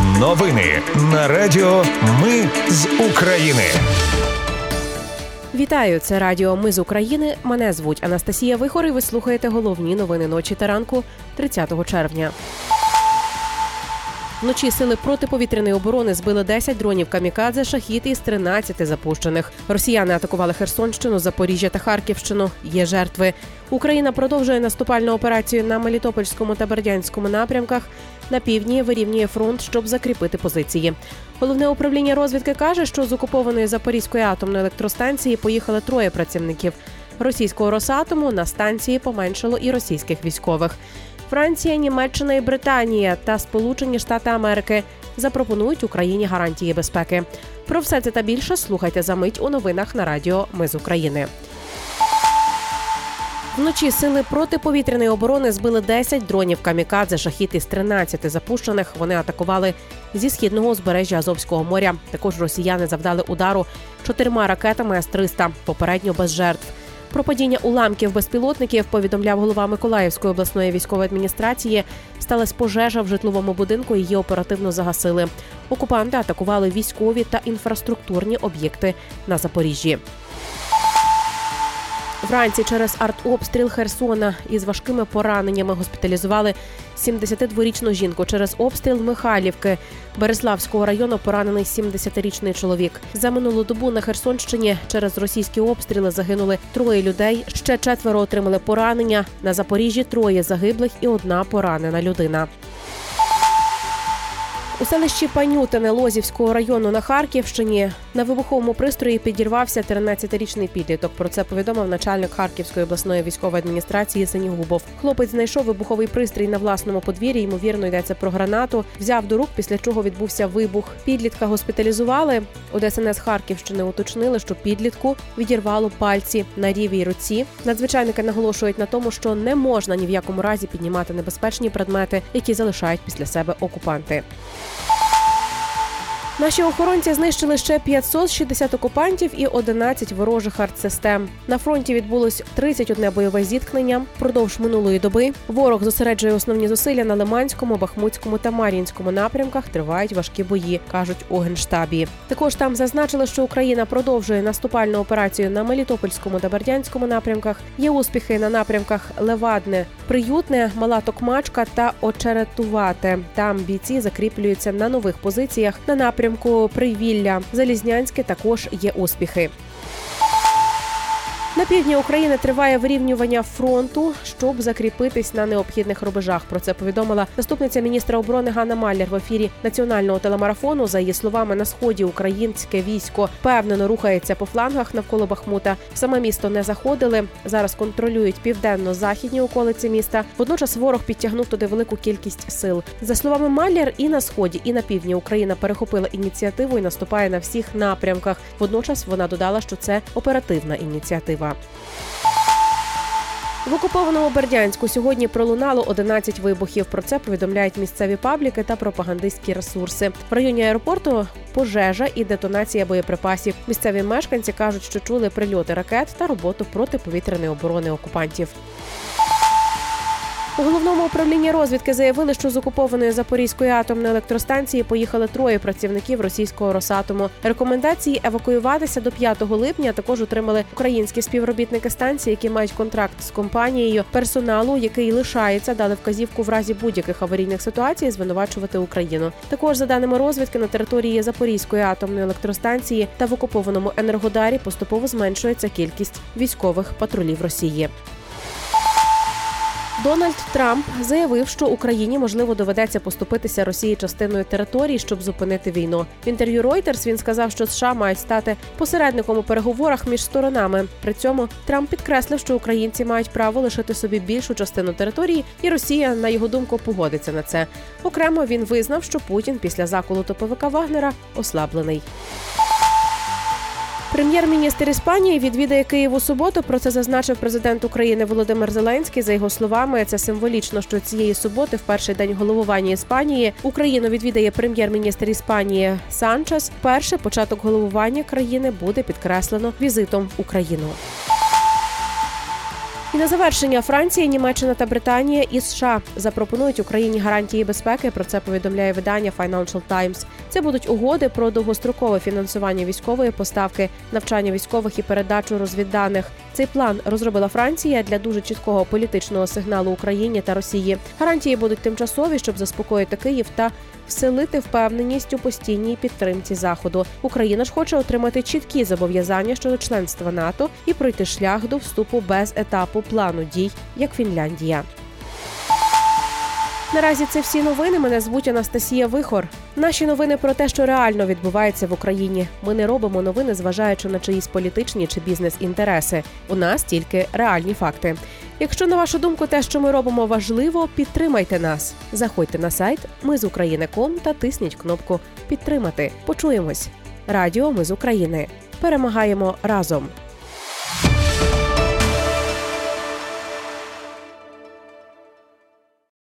Новини на Радіо Ми з України. Вітаю, це Радіо Ми з України. Мене звуть Анастасія Вихор і Ви слухаєте головні новини ночі та ранку 30 червня. Вночі сили протиповітряної оборони збили 10 дронів камікадзе, шахіт із 13 запущених. Росіяни атакували Херсонщину, Запоріжжя та Харківщину. Є жертви. Україна продовжує наступальну операцію на Мелітопольському та Бердянському напрямках. На півдні вирівнює фронт, щоб закріпити позиції. Головне управління розвідки каже, що з окупованої Запорізької атомної електростанції поїхали троє працівників. Російського Росатому на станції поменшало і російських військових. Франція, Німеччина і Британія та Сполучені Штати Америки запропонують Україні гарантії безпеки. Про все це та більше слухайте за мить у новинах на Радіо Ми з України. Вночі сили протиповітряної оборони збили 10 дронів камікадзе, шахіт із 13 запущених. Вони атакували зі східного узбережжя Азовського моря. Також росіяни завдали удару чотирма ракетами С-300, попередньо без жертв. Про падіння уламків безпілотників повідомляв голова Миколаївської обласної військової адміністрації. Сталась пожежа в житловому будинку. Її оперативно загасили. Окупанти атакували військові та інфраструктурні об'єкти на Запоріжжі. Вранці через артобстріл Херсона із важкими пораненнями госпіталізували 72-річну жінку. Через обстріл Михайлівки Береславського району поранений 70-річний чоловік. За минулу добу на Херсонщині через російські обстріли загинули троє людей. Ще четверо отримали поранення. На Запоріжжі троє загиблих і одна поранена людина. У селищі Панютине Лозівського району на Харківщині на вибуховому пристрої підірвався 13-річний підліток. Про це повідомив начальник Харківської обласної військової адміністрації Сенігубов. Хлопець знайшов вибуховий пристрій на власному подвір'ї. Ймовірно, йдеться про гранату. Взяв до рук, після чого відбувся вибух. Підлітка госпіталізували. У ДСНС Харківщини уточнили, що підлітку відірвало пальці на рівій руці. Надзвичайники наголошують на тому, що не можна ні в якому разі піднімати небезпечні предмети, які залишають після себе окупанти. Наші охоронці знищили ще 560 окупантів і 11 ворожих артсистем. На фронті відбулось 31 бойове зіткнення. Впродовж минулої доби ворог зосереджує основні зусилля на Лиманському, Бахмутському та Мар'їнському напрямках. Тривають важкі бої, кажуть у генштабі. Також там зазначили, що Україна продовжує наступальну операцію на Мелітопольському та Бердянському напрямках. Є успіхи на напрямках Левадне, Приютне, Мала Токмачка та Очеретувате. Там бійці закріплюються на нових позиціях на напрямку Привілля. Залізнянське також є успіхи. На півдні України триває вирівнювання фронту, щоб закріпитись на необхідних рубежах. Про це повідомила заступниця міністра оборони Ганна Маллер в ефірі національного телемарафону. За її словами, на сході українське військо впевнено рухається по флангах навколо Бахмута. Саме місто не заходили. Зараз контролюють південно-західні околиці міста. Водночас ворог підтягнув туди велику кількість сил. За словами Маллер, і на сході, і на півдні Україна перехопила ініціативу і наступає на всіх напрямках. Водночас вона додала, що це оперативна ініціатива. В окупованому Бердянську сьогодні пролунало 11 вибухів. Про це повідомляють місцеві пабліки та пропагандистські ресурси. В районі аеропорту пожежа і детонація боєприпасів. Місцеві мешканці кажуть, що чули прильоти ракет та роботу протиповітряної оборони окупантів. У головному управлінні розвідки заявили, що з окупованої Запорізької атомної електростанції поїхали троє працівників російського Росатому. Рекомендації евакуюватися до 5 липня також отримали українські співробітники станції, які мають контракт з компанією. Персоналу, який лишається, дали вказівку в разі будь-яких аварійних ситуацій звинувачувати Україну. Також за даними розвідки на території Запорізької атомної електростанції та в окупованому енергодарі поступово зменшується кількість військових патрулів Росії. Дональд Трамп заявив, що Україні можливо доведеться поступитися Росії частиною території, щоб зупинити війну. В інтерв'ю Reuters він сказав, що США мають стати посередником у переговорах між сторонами. При цьому Трамп підкреслив, що українці мають право лишити собі більшу частину території, і Росія, на його думку, погодиться на це. Окремо він визнав, що Путін після заколу топовика Вагнера ослаблений. Прем'єр-міністр Іспанії відвідає Київ у суботу. Про це зазначив президент України Володимир Зеленський. За його словами, це символічно, що цієї суботи, в перший день головування Іспанії, Україну відвідає прем'єр-міністр Іспанії Санчес. Перший початок головування країни буде підкреслено візитом в Україну. І на завершення Франція, Німеччина та Британія і США запропонують Україні гарантії безпеки. Про це повідомляє видання Financial Times. Це будуть угоди про довгострокове фінансування військової поставки, навчання військових і передачу розвідданих. Цей план розробила Франція для дуже чіткого політичного сигналу Україні та Росії. Гарантії будуть тимчасові, щоб заспокоїти Київ та вселити впевненість у постійній підтримці заходу. Україна ж хоче отримати чіткі зобов'язання щодо членства НАТО і пройти шлях до вступу без етапу плану дій, як Фінляндія. Наразі це всі новини. Мене звуть Анастасія Вихор. Наші новини про те, що реально відбувається в Україні. Ми не робимо новини, зважаючи на чиїсь політичні чи бізнес-інтереси. У нас тільки реальні факти. Якщо на вашу думку те, що ми робимо, важливо, підтримайте нас. Заходьте на сайт Ми з України.ком та тисніть кнопку Підтримати. Почуємось. Радіо Ми з України. Перемагаємо разом.